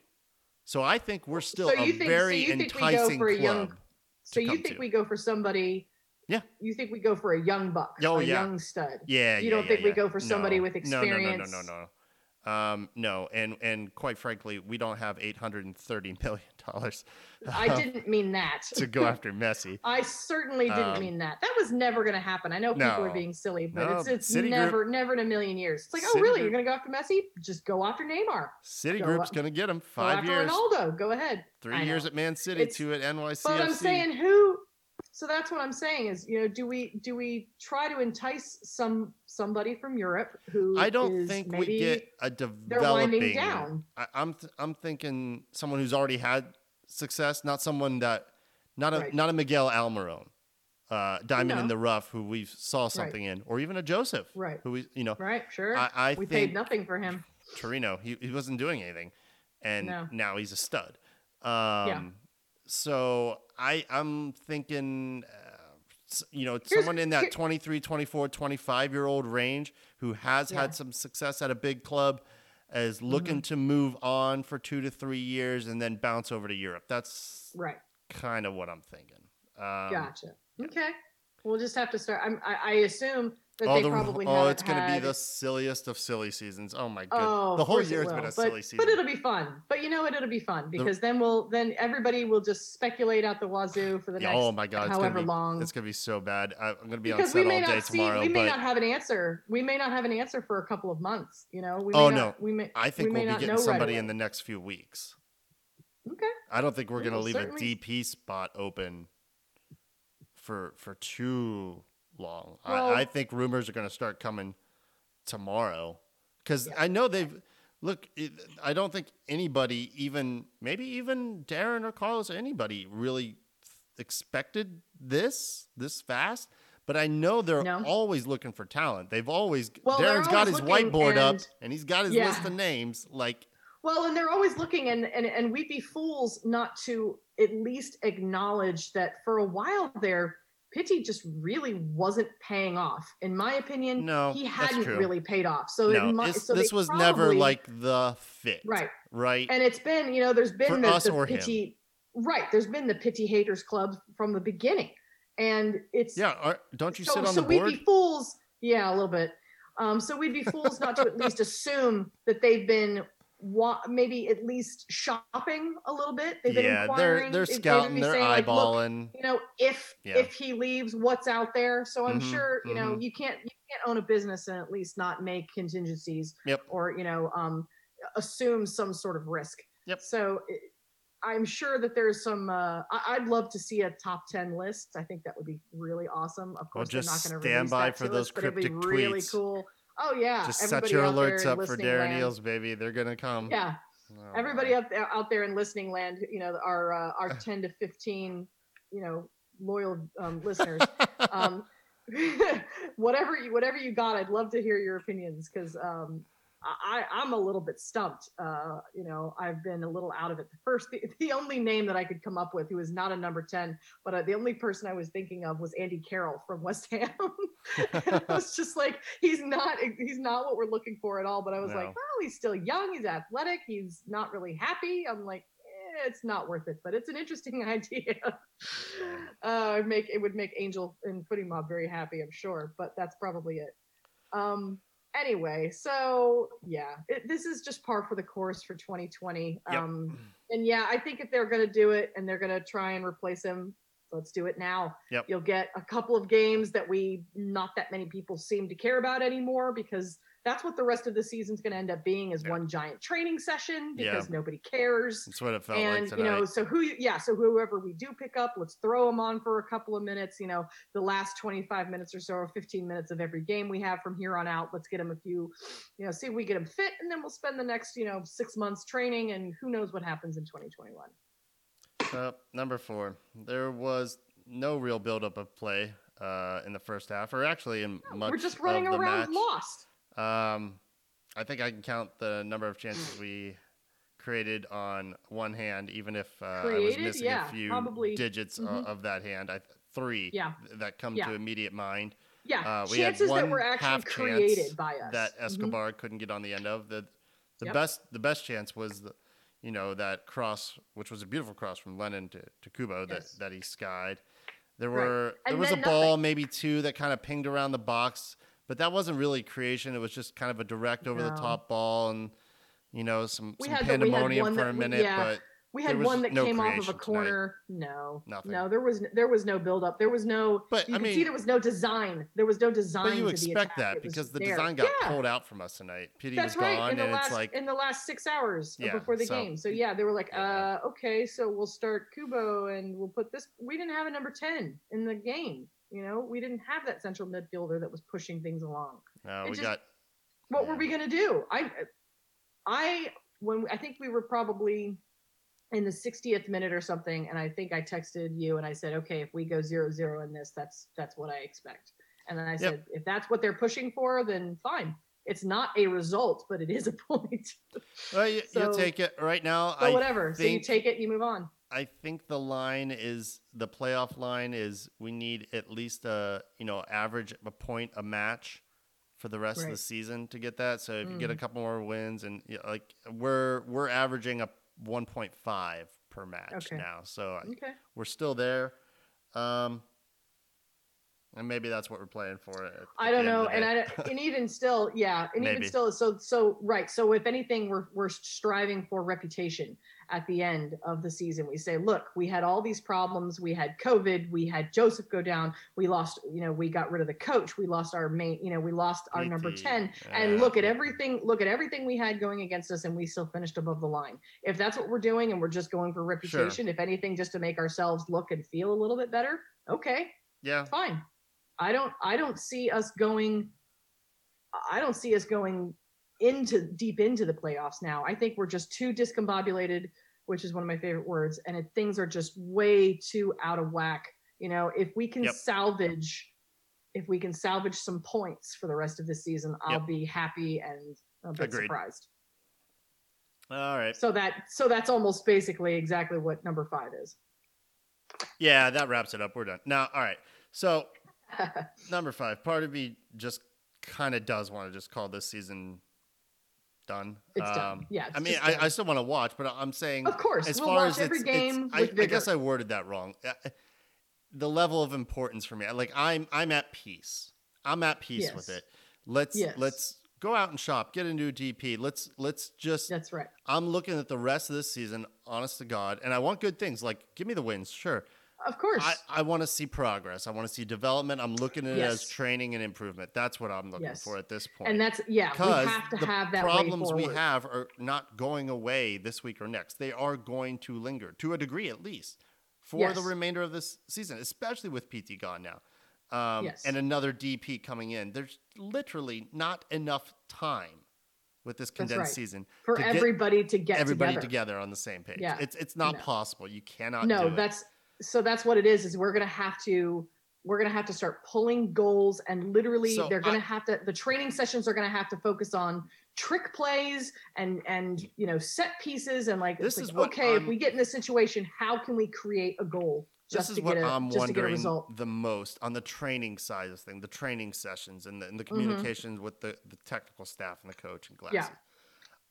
Speaker 1: So I think we're still
Speaker 2: So
Speaker 1: a
Speaker 2: think-
Speaker 1: very
Speaker 2: you think we go
Speaker 1: enticing
Speaker 2: a
Speaker 1: club.
Speaker 2: young- so you think
Speaker 1: to.
Speaker 2: we go for somebody?
Speaker 1: Yeah.
Speaker 2: You think we go for a young buck?
Speaker 1: Oh,
Speaker 2: a
Speaker 1: yeah.
Speaker 2: young stud?
Speaker 1: Yeah,
Speaker 2: You
Speaker 1: yeah,
Speaker 2: don't
Speaker 1: yeah,
Speaker 2: think we go for somebody
Speaker 1: No.
Speaker 2: with
Speaker 1: No, no, no, no, no, no. Um, no, and and quite frankly, we don't have eight hundred and thirty million dollars.
Speaker 2: I didn't mean that.
Speaker 1: to go after Messi.
Speaker 2: I certainly didn't
Speaker 1: Um,
Speaker 2: mean that. That was never going to happen. I know people are being silly, but
Speaker 1: No,
Speaker 2: it's it's
Speaker 1: City Group-
Speaker 2: never never in a million years. It's like, oh really? You're going to go after Messi? Just go after Neymar.
Speaker 1: City Group's
Speaker 2: Go-
Speaker 1: going to get him
Speaker 2: Go
Speaker 1: five
Speaker 2: after
Speaker 1: years,
Speaker 2: Ronaldo. Go ahead.
Speaker 1: three years at Man City,
Speaker 2: It's-
Speaker 1: two at NYCFC.
Speaker 2: But I'm saying who so that's what I'm saying is, you know, do we do we try to entice some somebody from Europe who
Speaker 1: I don't
Speaker 2: is
Speaker 1: think we get a
Speaker 2: they're winding
Speaker 1: developing.
Speaker 2: down.
Speaker 1: I, I'm th- I'm thinking someone who's already had success, not someone that, not a
Speaker 2: Right.
Speaker 1: not a Miguel Almiron, uh, diamond in the rough, who we saw something in, or even a Josef,
Speaker 2: Right.
Speaker 1: who we you know
Speaker 2: Right, sure.
Speaker 1: I, I
Speaker 2: we paid nothing for him.
Speaker 1: Torino, he, he wasn't doing anything, and
Speaker 2: No.
Speaker 1: now he's a stud. Um, So I I'm thinking, uh, you know,
Speaker 2: Here's-
Speaker 1: someone in that
Speaker 2: here-
Speaker 1: 23, 24, 25 year old range who has
Speaker 2: Yeah.
Speaker 1: had some success at a big club is looking
Speaker 2: Mm-hmm.
Speaker 1: to move on for two to three years and then bounce over to Europe. That's
Speaker 2: Right.
Speaker 1: kind of what I'm thinking. Um,
Speaker 2: Gotcha. Okay. We'll just have to start. I'm, I, I assume
Speaker 1: Oh,
Speaker 2: they
Speaker 1: the, oh it's going to be the silliest of silly seasons. Oh my god,
Speaker 2: Oh,
Speaker 1: the whole year
Speaker 2: will.
Speaker 1: been a
Speaker 2: but,
Speaker 1: silly season.
Speaker 2: But it'll be fun. But you know what? It'll be fun because then we'll then everybody will just speculate out the wazoo for the
Speaker 1: Yeah, oh
Speaker 2: next
Speaker 1: oh my god, it's
Speaker 2: however
Speaker 1: be,
Speaker 2: long.
Speaker 1: It's gonna be so bad. I, I'm gonna be
Speaker 2: because
Speaker 1: on set all day
Speaker 2: see,
Speaker 1: tomorrow.
Speaker 2: we may
Speaker 1: but
Speaker 2: not have an answer. We may not have an answer for a couple of months. You know. We may
Speaker 1: Oh,
Speaker 2: not,
Speaker 1: no.
Speaker 2: We may.
Speaker 1: I think
Speaker 2: we may
Speaker 1: will
Speaker 2: not
Speaker 1: be getting
Speaker 2: right
Speaker 1: somebody in the next few weeks.
Speaker 2: Okay.
Speaker 1: I don't think we're gonna
Speaker 2: Well,
Speaker 1: leave a DP spot open for for too long.
Speaker 2: Well-
Speaker 1: I, I think rumors are gonna start coming tomorrow because
Speaker 2: Yeah.
Speaker 1: I know they've. Look, I don't think anybody, even maybe even Darren or Carlos or anybody, really expected this this fast. But I know they're
Speaker 2: No.
Speaker 1: always looking for talent. They've always
Speaker 2: Well,
Speaker 1: Darren's got his
Speaker 2: always
Speaker 1: whiteboard up
Speaker 2: and-
Speaker 1: and he's got his
Speaker 2: Yeah.
Speaker 1: list of names. Like
Speaker 2: Well, and they're always looking, and, and and we'd be fools not to at least acknowledge that for a while there, Pity just really wasn't paying off. In my opinion,
Speaker 1: No,
Speaker 2: he hadn't really paid off. So,
Speaker 1: no, this,
Speaker 2: so
Speaker 1: this was never like the fit,
Speaker 2: right.
Speaker 1: Right.
Speaker 2: And it's been, you know, there's been
Speaker 1: For
Speaker 2: the,
Speaker 1: us
Speaker 2: the
Speaker 1: or him.
Speaker 2: Pity, right? There's been the Pity haters club from the beginning, and it's
Speaker 1: yeah. Are, don't you
Speaker 2: so,
Speaker 1: sit on
Speaker 2: so
Speaker 1: the board?
Speaker 2: So we'd be fools. Yeah, a little bit. Um, so we'd be fools not to at least assume that they've been wa- maybe at least shopping a little bit. They've been
Speaker 1: yeah,
Speaker 2: inquiring.
Speaker 1: they're
Speaker 2: They- they'd
Speaker 1: scouting, they're
Speaker 2: saying, like,
Speaker 1: eyeballing.
Speaker 2: you know, if
Speaker 1: Yeah.
Speaker 2: if he leaves, what's out there? So I'm
Speaker 1: Mhm,
Speaker 2: sure you know
Speaker 1: mhm.
Speaker 2: you can't you can't own a business and at least not make contingencies
Speaker 1: Yep.
Speaker 2: or you know um, assume some sort of risk.
Speaker 1: Yep.
Speaker 2: So. It, I'm sure that there's some. Uh, I, I'd love to see a top ten list. I think that would be really awesome. Of
Speaker 1: Well,
Speaker 2: course, they're not going to
Speaker 1: stand by for those
Speaker 2: us, but it'd be
Speaker 1: cryptic
Speaker 2: really
Speaker 1: tweets.
Speaker 2: cool. Oh yeah,
Speaker 1: Just set your alerts up for Darren
Speaker 2: land.
Speaker 1: Eales, baby. They're gonna come.
Speaker 2: Yeah,
Speaker 1: Oh,
Speaker 2: everybody out there out there in listening land. You know, our uh, our 10 to 15, you know, loyal um, listeners. um, whatever you whatever you got, I'd love to hear your opinions because um, I I'm a little bit stumped. Uh, you know, I've been a little out of it. The first, the, the only name that I could come up with who is not a number ten, but uh, the only person I was thinking of was Andy Carroll from West Ham. I was just like, he's not he's not what we're looking for at all. But I was like, well, he's still young, he's athletic, he's not really happy. I'm like. eh, It's not worth it, but it's an interesting idea. uh, make it would make Angel and Footy Mob very happy, I'm sure. But that's probably it. Um. Anyway, so yeah, it, this is just par for the course for 2020.
Speaker 1: Yep.
Speaker 2: Um. And yeah, I think if they're gonna do it and they're gonna try and replace him, let's do it now.
Speaker 1: Yep.
Speaker 2: You'll get a couple of games that we not that many people seem to care about anymore because that's what the rest of the season's going to end up being is
Speaker 1: Yeah.
Speaker 2: one giant training session
Speaker 1: Yeah.
Speaker 2: because nobody cares
Speaker 1: That's what it felt
Speaker 2: and
Speaker 1: like
Speaker 2: And
Speaker 1: you
Speaker 2: know so who yeah so whoever we do pick up let's throw them on for a couple of minutes you know the last 25 minutes or so or 15 minutes of every game we have from here on out let's get them a few you know see if we get them fit and then we'll spend the next you know six months training and who knows what happens in 2021
Speaker 1: Uh, number four, there was no real buildup of play uh, in the first half, or actually in much
Speaker 2: we're just running around
Speaker 1: match.
Speaker 2: lost
Speaker 1: Um, I think I can count the number of chances we created on one hand, even if uh, I was missing
Speaker 2: Yeah,
Speaker 1: a few
Speaker 2: probably.
Speaker 1: digits
Speaker 2: Mhm.
Speaker 1: of that hand. I three
Speaker 2: Yeah.
Speaker 1: that come
Speaker 2: Yeah.
Speaker 1: to immediate mind.
Speaker 2: yeah
Speaker 1: Uh, we had
Speaker 2: chances that
Speaker 1: one
Speaker 2: were actually
Speaker 1: half chance
Speaker 2: created by us
Speaker 1: that
Speaker 2: Mhm.
Speaker 1: Escobar couldn't get on the end of. The the
Speaker 2: Yep.
Speaker 1: best the best chance was the, you know that cross, which was a beautiful cross from Lennon to, to Cubo
Speaker 2: Yes.
Speaker 1: that, that he skied. There
Speaker 2: Right.
Speaker 1: were there was a
Speaker 2: then
Speaker 1: ball, maybe two, that kind of pinged around the box, but that wasn't really creation. It was just kind of a direct over the top ball and you know some, some
Speaker 2: had we
Speaker 1: pandemonium for a
Speaker 2: we-
Speaker 1: minute,
Speaker 2: yeah.
Speaker 1: but
Speaker 2: We had one that
Speaker 1: no
Speaker 2: came off of a
Speaker 1: tonight.
Speaker 2: No,
Speaker 1: Nothing.
Speaker 2: no, there was there was no build up. There was no.
Speaker 1: But,
Speaker 2: you
Speaker 1: I mean-
Speaker 2: see there was no design. There was no design.
Speaker 1: but you expect that because the
Speaker 2: there.
Speaker 1: design got
Speaker 2: yeah,
Speaker 1: pulled out from us tonight. Pity
Speaker 2: That's
Speaker 1: was
Speaker 2: right.
Speaker 1: gone,
Speaker 2: in the
Speaker 1: and
Speaker 2: last
Speaker 1: it's like
Speaker 2: in the last six hours
Speaker 1: Yeah,
Speaker 2: before the
Speaker 1: so-
Speaker 2: game. So yeah, they were like, uh, okay, so we'll start Cubo and we'll put this. We didn't have a number ten in the game. You know, we didn't have that central midfielder that was pushing things along.
Speaker 1: no, we
Speaker 2: just-
Speaker 1: got
Speaker 2: what were we going to do? I i when i think we were probably in the 60th minute or something and i think i texted you and i said okay if we go zero zero in this that's that's what i expect. And then i said if that's what they're pushing for then fine. It's not a result but it is a point.
Speaker 1: Well, you, will
Speaker 2: So-
Speaker 1: take it. Right now.
Speaker 2: so
Speaker 1: I
Speaker 2: whatever. So you take it you move on
Speaker 1: I think the line is the playoff line is we need at least a you know average a point a match for the rest of the season to get that. So if you get a
Speaker 2: Mm.
Speaker 1: couple more wins and you know, like we're we're averaging a 1.5 per match
Speaker 2: Okay.
Speaker 1: now, so I-
Speaker 2: okay
Speaker 1: we're still there. Um, and maybe that's what we're playing for. at-
Speaker 2: I don't know, and I and even still, yeah, and even still, so so right. So if anything, we're we're striving for reputation at the end of the season. We say, look, we had all these problems. We had COVID. We had Josef go down. We lost. You know, we got rid of the coach. We lost our main. You know, we lost our number
Speaker 1: Pity,
Speaker 2: ten. And look at everything. Look at everything we had going against us, and we still finished above the line. If that's what we're doing, and we're just going for reputation, if anything, just to make ourselves look and feel a little bit better, okay,
Speaker 1: yeah,
Speaker 2: fine. I don't I don't see us going I don't see us going into deep into the playoffs now. I think we're just too discombobulated, which is one of my favorite words, and it, things are just way too out of whack. You know, if we can
Speaker 1: Yep.
Speaker 2: salvage if we can salvage some points for the rest of the season, I'll
Speaker 1: Yep.
Speaker 2: be happy and a bit
Speaker 1: Agreed.
Speaker 2: surprised.
Speaker 1: all right.
Speaker 2: So that so that's almost basically exactly what number 5 is.
Speaker 1: Yeah, that wraps it up. We're done now. All right, so number five. Part of me just kind of does want to just call this season done.
Speaker 2: It's done. Yeah,
Speaker 1: I mean, I. I still want to watch, but I'm saying
Speaker 2: of course,
Speaker 1: as
Speaker 2: we'll
Speaker 1: far
Speaker 2: watch
Speaker 1: as
Speaker 2: every
Speaker 1: it's- it's-
Speaker 2: game
Speaker 1: I,
Speaker 2: with
Speaker 1: I
Speaker 2: vigor.
Speaker 1: guess I worded that wrong. Uh, The level of importance for me, like I'm, I'm at peace. I'm at peace with it. Let's
Speaker 2: Yes.
Speaker 1: let's go out and shop, get a new DP. Let's let's just.
Speaker 2: That's right.
Speaker 1: I'm looking at the rest of this season, honest to God, and I want good things. Like, give me the wins, sure.
Speaker 2: Of course.
Speaker 1: I, I want to see progress. I want to see development. I'm looking at it as training and improvement. That's what I'm looking
Speaker 2: Yes.
Speaker 1: for at this point.
Speaker 2: and that's yeah, we
Speaker 1: because
Speaker 2: have to
Speaker 1: the
Speaker 2: have that
Speaker 1: problems we have are not going away this week or next. They are going to linger to a degree, at least, for the remainder of this season, especially with Pity gone now, um,
Speaker 2: Yes.
Speaker 1: and another DP coming in. There's literally not enough time with this condensed
Speaker 2: right.
Speaker 1: season
Speaker 2: for
Speaker 1: to get
Speaker 2: everybody to get
Speaker 1: everybody
Speaker 2: together.
Speaker 1: together. on the same page.
Speaker 2: Yeah.
Speaker 1: It's it's not
Speaker 2: No.
Speaker 1: possible. You cannot.
Speaker 2: No,
Speaker 1: do it.
Speaker 2: So that's what it is. Is we're gonna have to we're gonna have to start pulling goals and literally
Speaker 1: So
Speaker 2: they're gonna have to the training sessions are gonna have to focus on trick plays and and you know set pieces and like
Speaker 1: This is
Speaker 2: like, okay if
Speaker 1: I'm-
Speaker 2: we get in this situation how can we create a goal just
Speaker 1: this is
Speaker 2: to
Speaker 1: what
Speaker 2: get a
Speaker 1: I'm
Speaker 2: to
Speaker 1: wondering the most on the training side of thing, the training sessions and the, and the
Speaker 2: Mm-hmm.
Speaker 1: communications with the, the technical staff and the coach and Glassy.
Speaker 2: Yeah.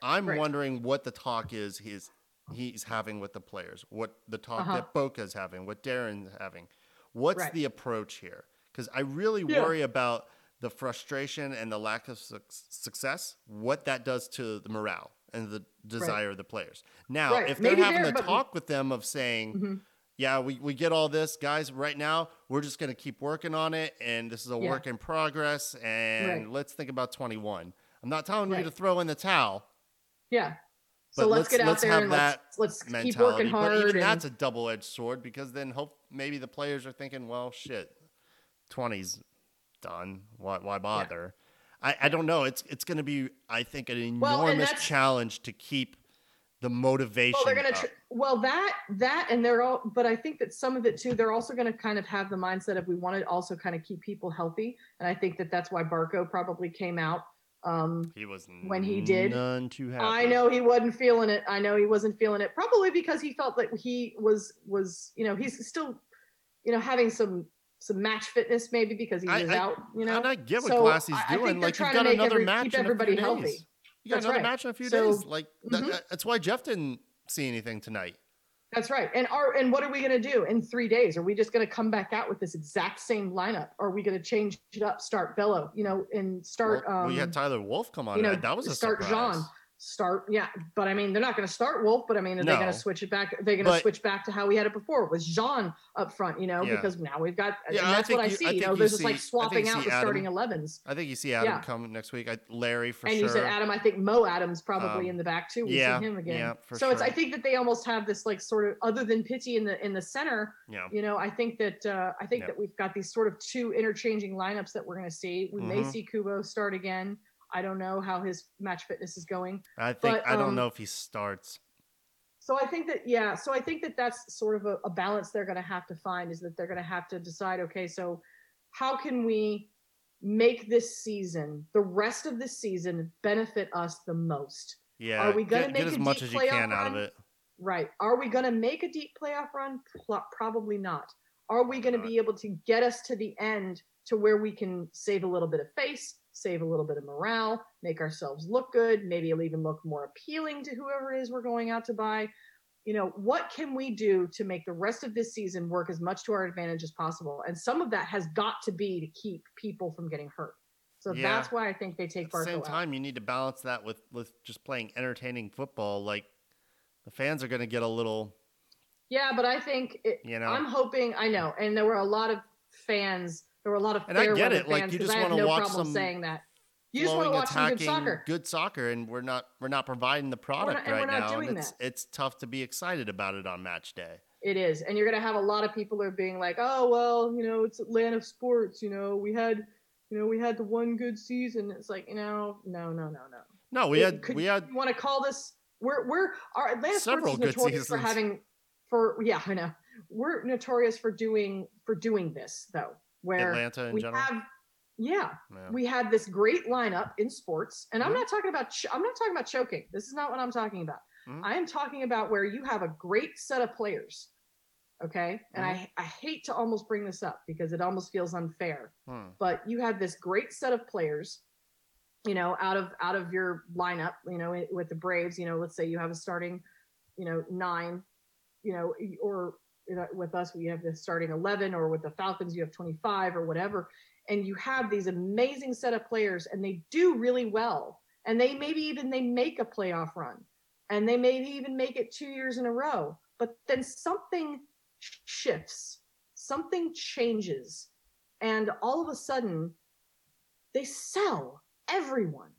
Speaker 1: I'm
Speaker 2: Right.
Speaker 1: wondering what the talk is he's he's having with the players, what the talk
Speaker 2: Uh-huh.
Speaker 1: that Boca's having, what Darren's having. What's
Speaker 2: Right.
Speaker 1: the approach here? Because I really
Speaker 2: Yeah.
Speaker 1: worry about the frustration and the lack of suc success, what that does to the morale and the desire of the players. Now,
Speaker 2: Right.
Speaker 1: if they're
Speaker 2: Maybe
Speaker 1: having
Speaker 2: but-
Speaker 1: talk with them of saying,
Speaker 2: Mhm.
Speaker 1: yeah, we, we get all this, guys. Right now, we're just going to keep working on it, and this is a
Speaker 2: Yeah.
Speaker 1: work in progress. And
Speaker 2: Right.
Speaker 1: let's think about 21. I'm not telling you to throw in the towel,
Speaker 2: yeah so let's,
Speaker 1: let's-
Speaker 2: get out
Speaker 1: let's
Speaker 2: there
Speaker 1: have
Speaker 2: and
Speaker 1: that
Speaker 2: let's let's keep working hard
Speaker 1: But even
Speaker 2: and,
Speaker 1: that's a double edged sword because then hope maybe the players are thinking, well, shit, 20's done. Why, why bother? I, I don't know. It's it's going to be, I think, an enormous
Speaker 2: that's-
Speaker 1: challenge to keep the motivation.
Speaker 2: Well, they're gonna. Tr- well, that that and they're all. But I think that some of it too. They're also going to kind of have the mindset of we want to also kind of keep people healthy, and I think that that's why Barco probably came out. Um,
Speaker 1: he was
Speaker 2: when he did,
Speaker 1: none too happy.
Speaker 2: I know he wasn't feeling it. I know he wasn't feeling it. Probably because he felt that he was was you know he's still you know having some some match fitness maybe because he was
Speaker 1: I-
Speaker 2: out. You know,
Speaker 1: and I get what
Speaker 2: So,
Speaker 1: Glassy's
Speaker 2: I- I think
Speaker 1: doing. like
Speaker 2: trying
Speaker 1: you've
Speaker 2: to
Speaker 1: got
Speaker 2: make
Speaker 1: another
Speaker 2: every-
Speaker 1: match
Speaker 2: keep everybody healthy.
Speaker 1: days. You got
Speaker 2: That's
Speaker 1: another
Speaker 2: right.
Speaker 1: match in a few
Speaker 2: So-
Speaker 1: days. Like that,
Speaker 2: Mhm.
Speaker 1: that's why Jeff didn't see anything tonight.
Speaker 2: That's right. And are and what are we going to do in three days? Are we just going to come back out with this exact same lineup? Or are we going to change it up? Start Bello, you know, and start.
Speaker 1: Well,
Speaker 2: um,
Speaker 1: we had Tyler Wolff come on.
Speaker 2: you know,
Speaker 1: that was a
Speaker 2: start
Speaker 1: surprise.
Speaker 2: Jean. Start, yeah, but I mean, they're not going to start Wolff. But I mean, are they going to switch it back? They're going to switch back to how we had it before with Jean up front, you know,
Speaker 1: Yeah.
Speaker 2: because now we've got.
Speaker 1: Yeah,
Speaker 2: and
Speaker 1: I
Speaker 2: that's what
Speaker 1: think
Speaker 2: I
Speaker 1: you-
Speaker 2: see.
Speaker 1: I
Speaker 2: You know,
Speaker 1: you
Speaker 2: there's just like swapping out the starting 11s.
Speaker 1: I think you see Adam
Speaker 2: Yeah.
Speaker 1: come next week. I, Larry for
Speaker 2: and
Speaker 1: sure.
Speaker 2: you said Adam. I think Mo Adams probably
Speaker 1: Um,
Speaker 2: in the back too. We
Speaker 1: yeah,
Speaker 2: see him again.
Speaker 1: yeah, for
Speaker 2: so it's. I think that they almost have this like sort of other than Pity in the in the center.
Speaker 1: Yeah.
Speaker 2: You know, I think that uh, I think that we've got these sort of two interchanging lineups that we're going to see. We may
Speaker 1: Mhm.
Speaker 2: see Cubo start again. I don't know how his match fitness is going.
Speaker 1: I think
Speaker 2: but,
Speaker 1: I don't
Speaker 2: um,
Speaker 1: know if he starts.
Speaker 2: So I think that yeah, so I think that that's sort of a, a balance they're going to have to find is that they're going to have to decide okay, so how can we make this season, the rest of the season benefit us the most?
Speaker 1: Yeah.
Speaker 2: Are we gonna
Speaker 1: get,
Speaker 2: make
Speaker 1: get as
Speaker 2: a
Speaker 1: much as you can out of it?
Speaker 2: Right. Are we going to make a deep playoff run? Probably not. Are we going to be able to get us to the end to where we can save a little bit of face, save a little bit of morale, make ourselves look good, maybe it'll even look more appealing to whoever it is we're going out to buy? You know, what can we do to make the rest of this season work as much to our advantage as possible? And some of that has got to be to keep people from getting hurt. So
Speaker 1: Yeah.
Speaker 2: that's why I think they take
Speaker 1: At the same
Speaker 2: out.
Speaker 1: time, you need to balance that with with just playing entertaining football. Like the fans are going to get a little,
Speaker 2: Yeah, but I think it,
Speaker 1: you know.
Speaker 2: I'm hoping. I know, and there were a lot of fans. There were a lot of
Speaker 1: And I get it, like, you just
Speaker 2: have
Speaker 1: wanna
Speaker 2: no
Speaker 1: watch
Speaker 2: problem
Speaker 1: some
Speaker 2: saying that. You just want to watch some good soccer.
Speaker 1: good soccer, and we're not we're not providing the product
Speaker 2: we're
Speaker 1: right
Speaker 2: not
Speaker 1: now, and it's
Speaker 2: that.
Speaker 1: it's tough to be excited about it on match day.
Speaker 2: It is, and you're gonna have a lot of people are being like, "Oh well, you know, it's Atlanta sports. You know, we had, you know, we had the one good season." It's like, you know, no, no, no, no.
Speaker 1: No, we
Speaker 2: It-
Speaker 1: had
Speaker 2: could
Speaker 1: we had
Speaker 2: You want to call this? We're we're our Atlanta
Speaker 1: Several
Speaker 2: sports is
Speaker 1: good
Speaker 2: notorious for having, for yeah, I know. We're notorious for doing for doing this though, where
Speaker 1: Atlanta in
Speaker 2: we
Speaker 1: general.
Speaker 2: have, yeah,
Speaker 1: Yeah.
Speaker 2: we had this great lineup in sports and i'm
Speaker 1: Mhm.
Speaker 2: not talking about ch- i'm not talking about choking this is not what i'm talking about
Speaker 1: Mhm.
Speaker 2: i am talking about where you have a great set of players okay and I, I hate to almost bring this up because it almost feels unfair
Speaker 1: Hmm.
Speaker 2: but you have this great set of players you know out of out of your lineup you know with the braves you know let's say you have a starting you know nine you know or with us we have the starting 11 or with the falcons you have 25 or whatever. And you have these amazing set of players and they do really well. And they maybe even they make a playoff run. And they maybe even make it two years in a row. But then something shifts. Something changes. And all of a sudden they sell everyone.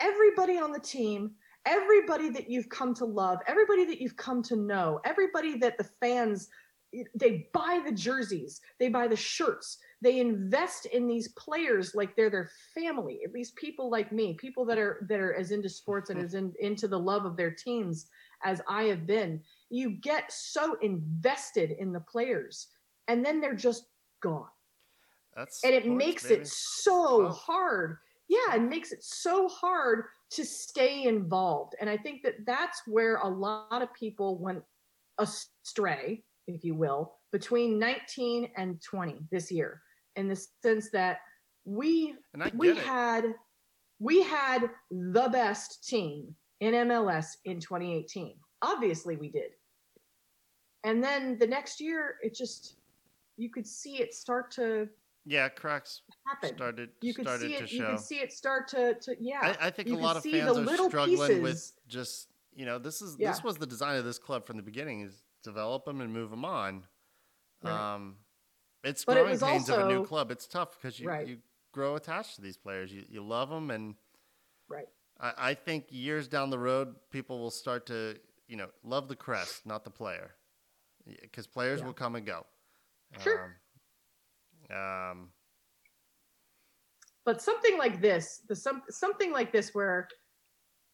Speaker 2: Everybody on the team everybody that you've come to love everybody that you've come to know everybody that the fans they buy the jerseys they buy the shirts they invest in these players like they're their family at least people like me people that are that are as into sports and as in, into the love of their teams as i have been you get so invested in the players and then they're just gone
Speaker 1: That's
Speaker 2: and it
Speaker 1: sports,
Speaker 2: makes
Speaker 1: baby.
Speaker 2: it so
Speaker 1: Oh.
Speaker 2: hard yeah it makes it so hard to stay involved and i think that that's where a lot of people went astray if you will between 19 and 20 this year in the sense that we
Speaker 1: and I get
Speaker 2: we
Speaker 1: it.
Speaker 2: had we had the best team in MLS in 2018. Obviously we did. And then the next year it just you could see it start to
Speaker 1: yeah, cracks
Speaker 2: happen.
Speaker 1: started
Speaker 2: you could
Speaker 1: started
Speaker 2: see
Speaker 1: to
Speaker 2: it you
Speaker 1: show.
Speaker 2: could see it start to to yeah.
Speaker 1: I, I think
Speaker 2: you
Speaker 1: a lot of fans are struggling with just you know this is
Speaker 2: Yeah.
Speaker 1: this was the design of this club from the beginning is develop them and move them on.
Speaker 2: Right.
Speaker 1: Um, it's
Speaker 2: But
Speaker 1: growing
Speaker 2: was
Speaker 1: pains of a new club. It's tough because you
Speaker 2: Right.
Speaker 1: you grow attached to these players. You you love them and
Speaker 2: right.
Speaker 1: I, I think years down the road, people will start to, you know, love the crest, not the player, because players
Speaker 2: Yeah.
Speaker 1: will come and go.
Speaker 2: Sure.
Speaker 1: Um, um,
Speaker 2: But something like this, the some something like this where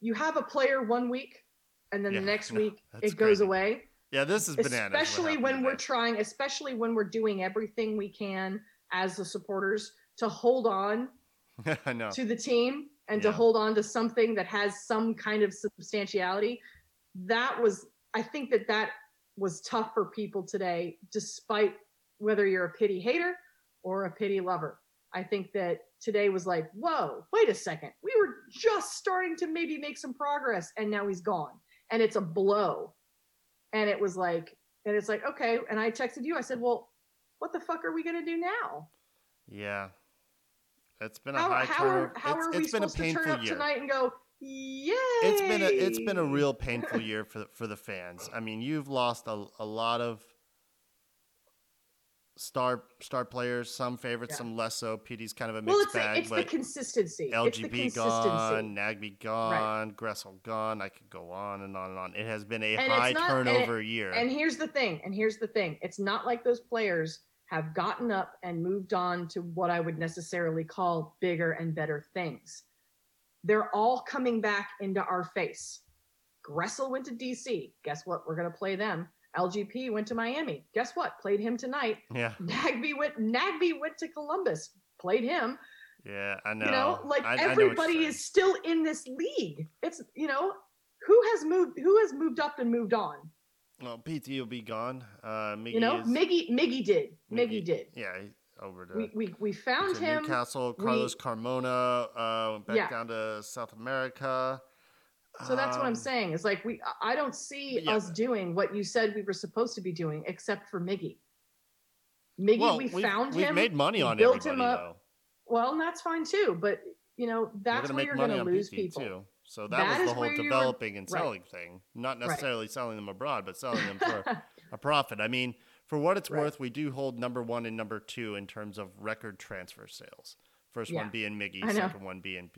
Speaker 2: you have a player one week and then
Speaker 1: Yeah,
Speaker 2: the next
Speaker 1: no,
Speaker 2: week it goes away.
Speaker 1: yeah, this is bananas.
Speaker 2: especially when we're trying especially when we're doing everything we can as the supporters to hold on
Speaker 1: know.
Speaker 2: to the team and to hold on to something that has some kind of substantiality that was i think that that was tough for people today despite whether you're a pity hater or a pity lover i think that today was like whoa wait a second we were just starting to maybe make some progress and now he's gone and it's a blow and it was like, and it's like, okay. And I texted you. I said, well, what the fuck are we gonna do now?
Speaker 1: Yeah. It's been a
Speaker 2: How,
Speaker 1: high
Speaker 2: how
Speaker 1: turnover.
Speaker 2: are how
Speaker 1: it's,
Speaker 2: are we
Speaker 1: it's been a
Speaker 2: supposed to turn
Speaker 1: painful
Speaker 2: up
Speaker 1: year.
Speaker 2: tonight and go, yay?
Speaker 1: It's been a it's been a real painful year for the, for the fans. I mean, you've lost a, a lot of star star players, some favorites,
Speaker 2: Yeah.
Speaker 1: some less so. Pity's kind of a
Speaker 2: well,
Speaker 1: mixed
Speaker 2: it's the,
Speaker 1: bag,
Speaker 2: it's the consistency. it's the
Speaker 1: LGP
Speaker 2: consistency.
Speaker 1: gone, Nagbe gone, Gressel gone. I could go on and on and on. It has been a
Speaker 2: And
Speaker 1: high
Speaker 2: not- and it-
Speaker 1: turnover year.
Speaker 2: And here's the thing. And here's the thing. It's not like those players have gotten up and moved on to what I would necessarily call bigger and better things. They're all coming back into our face. Gressel went to DC. Guess what? We're going to play them. LGP went to Miami. Guess what? Played him tonight.
Speaker 1: yeah,
Speaker 2: Nagbe went. Nagbe went to Columbus. Played him.
Speaker 1: yeah, I know.
Speaker 2: You know, like
Speaker 1: I- I know
Speaker 2: everybody is still in this league. It's you know, who has moved? Who has moved up and moved on?
Speaker 1: Well, Pity will be gone. Uh, Miggy
Speaker 2: You know,
Speaker 1: is,
Speaker 2: Miggy Miggy did. Miggy,
Speaker 1: Miggy-
Speaker 2: did.
Speaker 1: Yeah, over to,
Speaker 2: We we we found him.
Speaker 1: Newcastle.
Speaker 2: We-
Speaker 1: Carlos Carmona uh, went back
Speaker 2: Yeah.
Speaker 1: down to South America.
Speaker 2: So that's what I'm
Speaker 1: Um,
Speaker 2: saying. It's like we I don't see
Speaker 1: yeah.
Speaker 2: us doing what you said we were supposed to be doing, except for Miggy. Miggy,
Speaker 1: Well,
Speaker 2: we
Speaker 1: we've,
Speaker 2: found
Speaker 1: we've
Speaker 2: him.
Speaker 1: made money
Speaker 2: we
Speaker 1: on
Speaker 2: built
Speaker 1: everybody
Speaker 2: him up.
Speaker 1: though.
Speaker 2: Well, and that's fine too. But you know, that's where you're going to lose
Speaker 1: PT
Speaker 2: people.
Speaker 1: too. So that,
Speaker 2: That
Speaker 1: was the whole developing and
Speaker 2: right.
Speaker 1: selling thing. Not
Speaker 2: Right.
Speaker 1: necessarily selling them abroad, but selling them for a profit. I mean, for what it's
Speaker 2: Right.
Speaker 1: worth, we do hold number one and number two in terms of record transfer sales. First
Speaker 2: Yeah.
Speaker 1: one being Miggy, second one being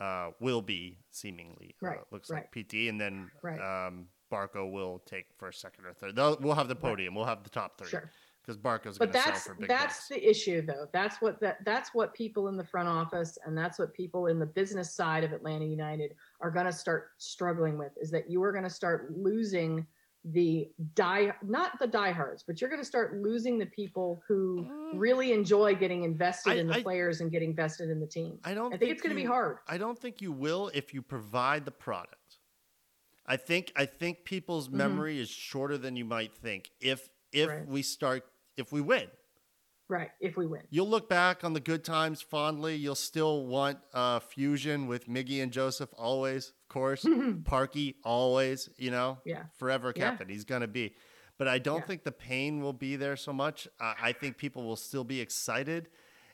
Speaker 1: uh, will be seemingly uh,
Speaker 2: Right,
Speaker 1: looks
Speaker 2: right.
Speaker 1: like Pity, and then
Speaker 2: Right.
Speaker 1: um, Barco will take first, second, or third. They'll, we'll have the podium. We'll have the top three
Speaker 2: sure.
Speaker 1: because Barco's
Speaker 2: but
Speaker 1: going to sell
Speaker 2: that's
Speaker 1: for big
Speaker 2: that's
Speaker 1: bucks.
Speaker 2: the issue though that's what that that's what people in the front office and that's what people in the business side of atlanta united are going to start struggling with is that you are going to start losing the die not the diehards but you're going to start losing the people who
Speaker 1: Mm.
Speaker 2: really enjoy getting invested
Speaker 1: I-
Speaker 2: in the
Speaker 1: I-
Speaker 2: players and getting vested in the team
Speaker 1: I don't
Speaker 2: i think it's going to be hard
Speaker 1: I don't think you will if you provide the product. I think I think people's
Speaker 2: Mhm.
Speaker 1: memory is shorter than you might think. If if
Speaker 2: Right.
Speaker 1: we start if we win,
Speaker 2: right if we win
Speaker 1: you'll look back on the good times fondly. You'll still want uh, fusion with Miggy and Josef always, course. Parky always, you know,
Speaker 2: yeah
Speaker 1: forever
Speaker 2: Yeah.
Speaker 1: captain. He's gonna be. But I don't
Speaker 2: Yeah.
Speaker 1: think the pain will be there so much. Uh, I think people will still be excited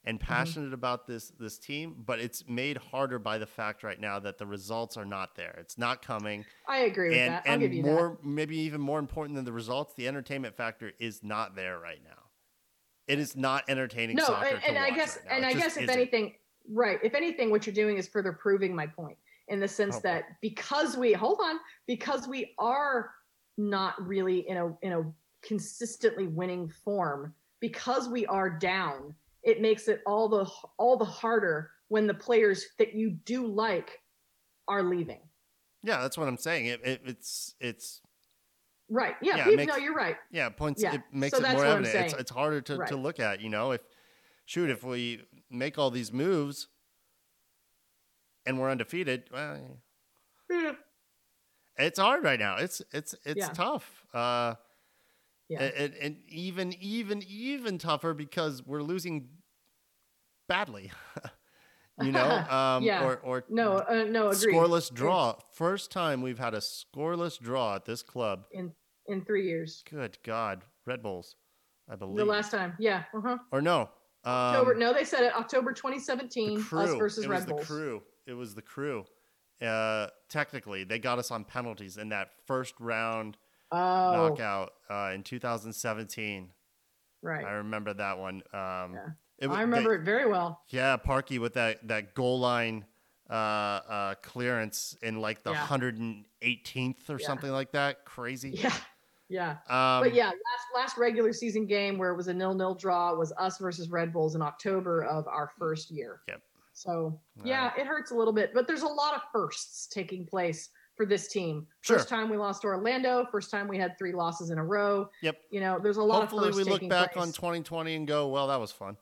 Speaker 1: and
Speaker 2: Mm-hmm.
Speaker 1: passionate about this this team, but it's made harder by the fact right now that the results are not there. It's not coming,
Speaker 2: i agree with
Speaker 1: and
Speaker 2: that i'll
Speaker 1: and
Speaker 2: give you that
Speaker 1: more maybe even more important than the results, the entertainment factor is not there right now. It is not entertaining
Speaker 2: no
Speaker 1: soccer
Speaker 2: and,
Speaker 1: to
Speaker 2: and i guess
Speaker 1: right
Speaker 2: and
Speaker 1: It
Speaker 2: i guess if
Speaker 1: isn't.
Speaker 2: anything right if anything what you're doing is further proving my point in the sense
Speaker 1: Oh,
Speaker 2: that because we hold on because we are not really in a in a consistently winning form because we are down it makes it all the all the harder when the players that you do like are leaving
Speaker 1: yeah, that's what I'm saying. It, it, it's it's
Speaker 2: right yeah,
Speaker 1: Yeah,
Speaker 2: people,
Speaker 1: makes-
Speaker 2: no you're right
Speaker 1: Yeah, points.
Speaker 2: Yeah,
Speaker 1: It makes
Speaker 2: so
Speaker 1: it more evident. It's, it's harder to, to look at. You know, if shoot, if we make all these moves and we're undefeated, well,
Speaker 2: Eh,
Speaker 1: it's hard right now. It's it's it's
Speaker 2: Yeah.
Speaker 1: tough. Uh,
Speaker 2: yeah
Speaker 1: and, and even even even tougher because we're losing badly. you know, um,
Speaker 2: Yeah.
Speaker 1: or or
Speaker 2: no uh, no agreed
Speaker 1: scoreless draw. First time we've had a scoreless draw at this club.
Speaker 2: in in three years
Speaker 1: Good God, Red Bulls, I believe.
Speaker 2: the last time yeah uh-huh
Speaker 1: or no, um,
Speaker 2: October. No, they said it October 2017.
Speaker 1: crew.
Speaker 2: Us versus Red Bulls.
Speaker 1: crew. It was the crew. Uh, technically, they got us on penalties in that first round
Speaker 2: Oh,
Speaker 1: knockout uh, in 2017.
Speaker 2: right.
Speaker 1: I remember that one. Um,
Speaker 2: Yeah.
Speaker 1: it
Speaker 2: I remember
Speaker 1: they-
Speaker 2: it very well.
Speaker 1: Yeah, Parky with that that goal line uh, uh, clearance in like the
Speaker 2: Yeah.
Speaker 1: 118th or
Speaker 2: Yeah.
Speaker 1: something like that. Crazy.
Speaker 2: Yeah, yeah.
Speaker 1: Um,
Speaker 2: but yeah, last last regular season game where it was a nil nil draw was us versus Red Bulls in October of our first year.
Speaker 1: Yep.
Speaker 2: So yeah, it hurts a little bit, but there's a lot of firsts taking place for this team.
Speaker 1: Sure.
Speaker 2: First time we lost to Orlando. First time we had three losses in a row.
Speaker 1: Yep.
Speaker 2: You know, there's a lot
Speaker 1: Hopefully, we look back
Speaker 2: place.
Speaker 1: on 2020 and go, well, that was fun.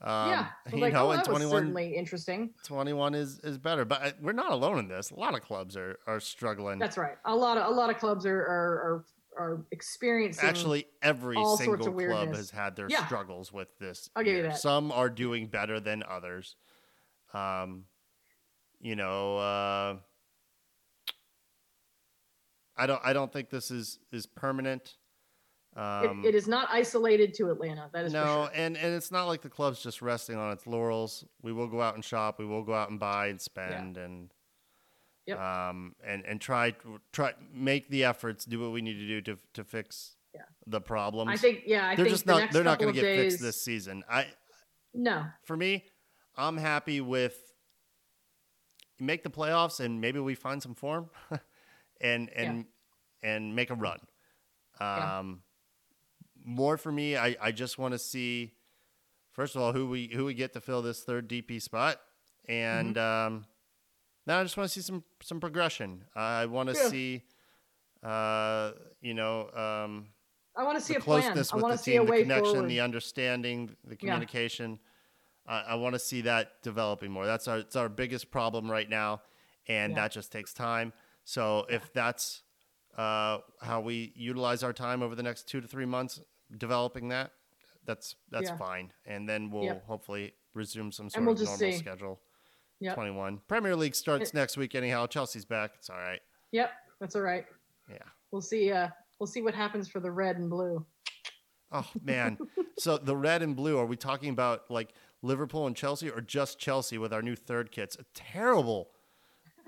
Speaker 1: Um,
Speaker 2: yeah,
Speaker 1: you
Speaker 2: like,
Speaker 1: know,
Speaker 2: oh,
Speaker 1: and
Speaker 2: that was
Speaker 1: 21,
Speaker 2: certainly interesting.
Speaker 1: 21 is is better, but uh, we're not alone in this. A lot of clubs are are struggling.
Speaker 2: That's right. A lot of a lot of clubs are are are, are experiencing
Speaker 1: Actually, every single club has had their
Speaker 2: Yeah.
Speaker 1: struggles with this.
Speaker 2: I'll give you that.
Speaker 1: Some are doing better than others. Um, you know, uh, I don't I don't think this is is permanent. Um,
Speaker 2: it, it is not isolated to Atlanta. That is
Speaker 1: no,
Speaker 2: sure.
Speaker 1: and and it's not like the club's just resting on its laurels. We will go out and shop. We will go out and buy and spend and
Speaker 2: Yep.
Speaker 1: um and and try try make the efforts, do what we need to do to to fix
Speaker 2: Yeah.
Speaker 1: the problems.
Speaker 2: I think yeah. I
Speaker 1: they're
Speaker 2: think
Speaker 1: just
Speaker 2: the
Speaker 1: not
Speaker 2: next
Speaker 1: they're not going to get
Speaker 2: days,
Speaker 1: fixed this season. I
Speaker 2: No,
Speaker 1: for me, I'm happy with make the playoffs and maybe we find some form and and and make a run.
Speaker 2: Yeah.
Speaker 1: Um more for me, I, I just want to see first of all who we who we get to fill this third DP spot. And
Speaker 2: Mm-hmm.
Speaker 1: um now I just want to see some some progression. I want to
Speaker 2: Yeah.
Speaker 1: see uh you know um
Speaker 2: I want to see a plan.
Speaker 1: closeness
Speaker 2: I
Speaker 1: with
Speaker 2: want
Speaker 1: the
Speaker 2: to see
Speaker 1: team, the connection,
Speaker 2: forward.
Speaker 1: the understanding, the communication. I I want to see that developing more. That's our it's our biggest problem right now, and
Speaker 2: Yeah.
Speaker 1: that just takes time. So if that's uh, how we utilize our time over the next two to three months, developing that, that's that's
Speaker 2: Yeah.
Speaker 1: fine, and then we'll
Speaker 2: Yep.
Speaker 1: hopefully resume some sort
Speaker 2: we'll
Speaker 1: of normal
Speaker 2: see.
Speaker 1: schedule.
Speaker 2: Yep.
Speaker 1: Twenty one Premier League starts
Speaker 2: It-
Speaker 1: next week anyhow. Chelsea's back. It's all right.
Speaker 2: Yep, that's all right.
Speaker 1: Yeah.
Speaker 2: We'll see. Uh, we'll see what happens for the red and blue.
Speaker 1: Oh man. so the red and blue, are we talking about like Liverpool and Chelsea or just Chelsea with our new third kits? Terrible.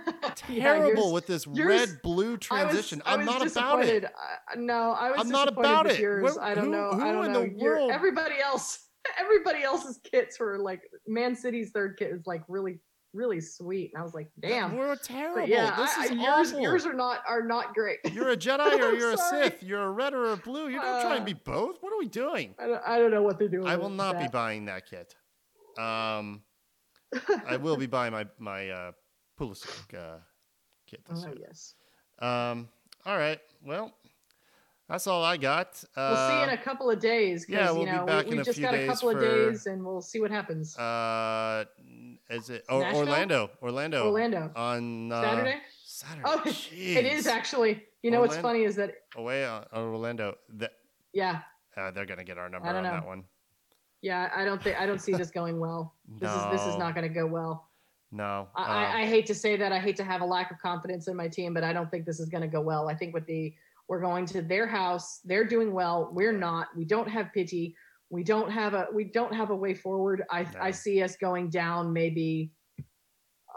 Speaker 1: Terrible
Speaker 2: yours-
Speaker 1: with this red blue transition.
Speaker 2: I
Speaker 1: I'm
Speaker 2: was
Speaker 1: not about it.
Speaker 2: I, no, I was
Speaker 1: I'm not about it.
Speaker 2: yours.
Speaker 1: Where-
Speaker 2: I don't
Speaker 1: who-
Speaker 2: know.
Speaker 1: who
Speaker 2: I don't
Speaker 1: in
Speaker 2: know.
Speaker 1: the
Speaker 2: Your-
Speaker 1: world-
Speaker 2: everybody else, everybody else's kits were like Man City's third kit is like really, really sweet, and I was like, damn.
Speaker 1: We're terrible.
Speaker 2: But yeah,
Speaker 1: this
Speaker 2: I,
Speaker 1: is
Speaker 2: I, yours,
Speaker 1: awful.
Speaker 2: yours are not are not great.
Speaker 1: You're a Jedi or you're a. Sith. You're a red or a blue. You don't try and
Speaker 2: Uh,
Speaker 1: be both. What are we doing?
Speaker 2: I don't, I don't know what they're doing.
Speaker 1: I will not be buying that kit. Um, I will be buying my my uh, Pulisic uh, kit. This
Speaker 2: Oh yes.
Speaker 1: Um. All right. Well, that's all I got. Uh,
Speaker 2: We'll see in a couple of days.
Speaker 1: yeah, we'll
Speaker 2: you
Speaker 1: be
Speaker 2: know,
Speaker 1: back
Speaker 2: we,
Speaker 1: in
Speaker 2: we
Speaker 1: a
Speaker 2: just got a couple of days, and we'll see what happens.
Speaker 1: Uh, is it or, Orlando? Orlando.
Speaker 2: Orlando
Speaker 1: on uh,
Speaker 2: Saturday.
Speaker 1: Saturday.
Speaker 2: Oh, it is actually. You know what's funny is that
Speaker 1: away on, on Orlando. That
Speaker 2: yeah,
Speaker 1: uh, they're gonna get our number on
Speaker 2: don't
Speaker 1: that one.
Speaker 2: Yeah. I don't think I don't see this going well. This is this is not going to go well.
Speaker 1: No.
Speaker 2: I, I, I hate to say that. I hate to have a lack of confidence in my team, but I don't think this is going to go well. I think with the we're going to their house, they're doing well. We're not. We don't have Pity. We don't have a we don't have a way forward. I
Speaker 1: No.
Speaker 2: I see us going down maybe.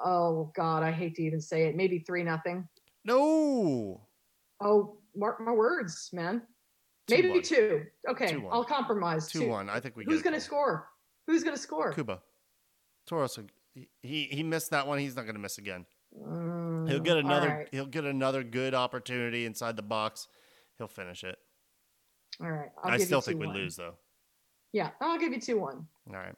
Speaker 2: Oh God, I hate to even say it. Maybe three nothing.
Speaker 1: no.
Speaker 2: Oh, mark my words, man. Maybe
Speaker 1: 2-1.
Speaker 2: two. Okay,
Speaker 1: 2-1.
Speaker 2: I'll compromise.
Speaker 1: Two one. I think we.
Speaker 2: Who's going to score? Who's going to score?
Speaker 1: Cubo. Torres. He he missed that one. He's not gonna miss again.
Speaker 2: Mm,
Speaker 1: He'll get another.
Speaker 2: right.
Speaker 1: He'll get another good opportunity inside the box. He'll finish it.
Speaker 2: All right.
Speaker 1: I still think we
Speaker 2: 2-1.
Speaker 1: lose though.
Speaker 2: Yeah, I'll give you two one.
Speaker 1: All right.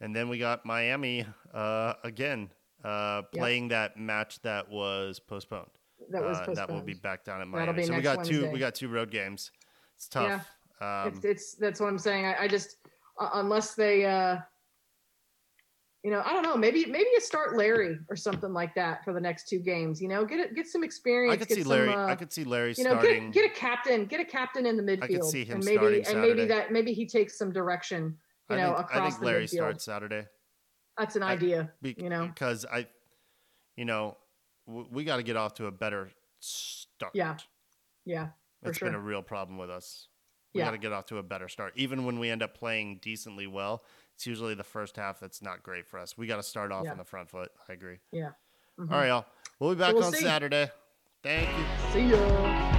Speaker 1: And then we got Miami uh, again uh,
Speaker 2: Yep.
Speaker 1: playing that match that was postponed.
Speaker 2: That was
Speaker 1: Uh, that will be back down at
Speaker 2: That'll be
Speaker 1: So we
Speaker 2: next
Speaker 1: got two. We got two road games. It's tough. Um,
Speaker 2: it's, it's that's what I'm saying. I, I just uh, unless they, uh, you know, I don't know. Maybe maybe you start Larry or something like that for the next two games. You know, get it, get some experience.
Speaker 1: I could
Speaker 2: get
Speaker 1: see
Speaker 2: some,
Speaker 1: Larry.
Speaker 2: uh,
Speaker 1: I could see Larry
Speaker 2: you know,
Speaker 1: starting.
Speaker 2: get get a captain, get a captain in the midfield, I could
Speaker 1: see him
Speaker 2: and maybe
Speaker 1: starting
Speaker 2: and maybe that maybe he takes some direction. You
Speaker 1: I
Speaker 2: know,
Speaker 1: think,
Speaker 2: across
Speaker 1: I think Larry
Speaker 2: midfield.
Speaker 1: starts Saturday.
Speaker 2: That's an
Speaker 1: I-
Speaker 2: idea.
Speaker 1: Be-
Speaker 2: You know?
Speaker 1: because I, you know, we got to get off to a better start.
Speaker 2: Yeah, yeah,
Speaker 1: It's been a real problem with us. We
Speaker 2: Yeah.
Speaker 1: got to get off to a better start. Even when we end up playing decently well, it's usually the first half that's not great for us. We got to start off
Speaker 2: Yeah.
Speaker 1: on the front foot. I agree.
Speaker 2: yeah. Mhm.
Speaker 1: All right, y'all. We'll be back
Speaker 2: we'll
Speaker 1: on
Speaker 2: see.
Speaker 1: Saturday. Thank you.
Speaker 2: See ya.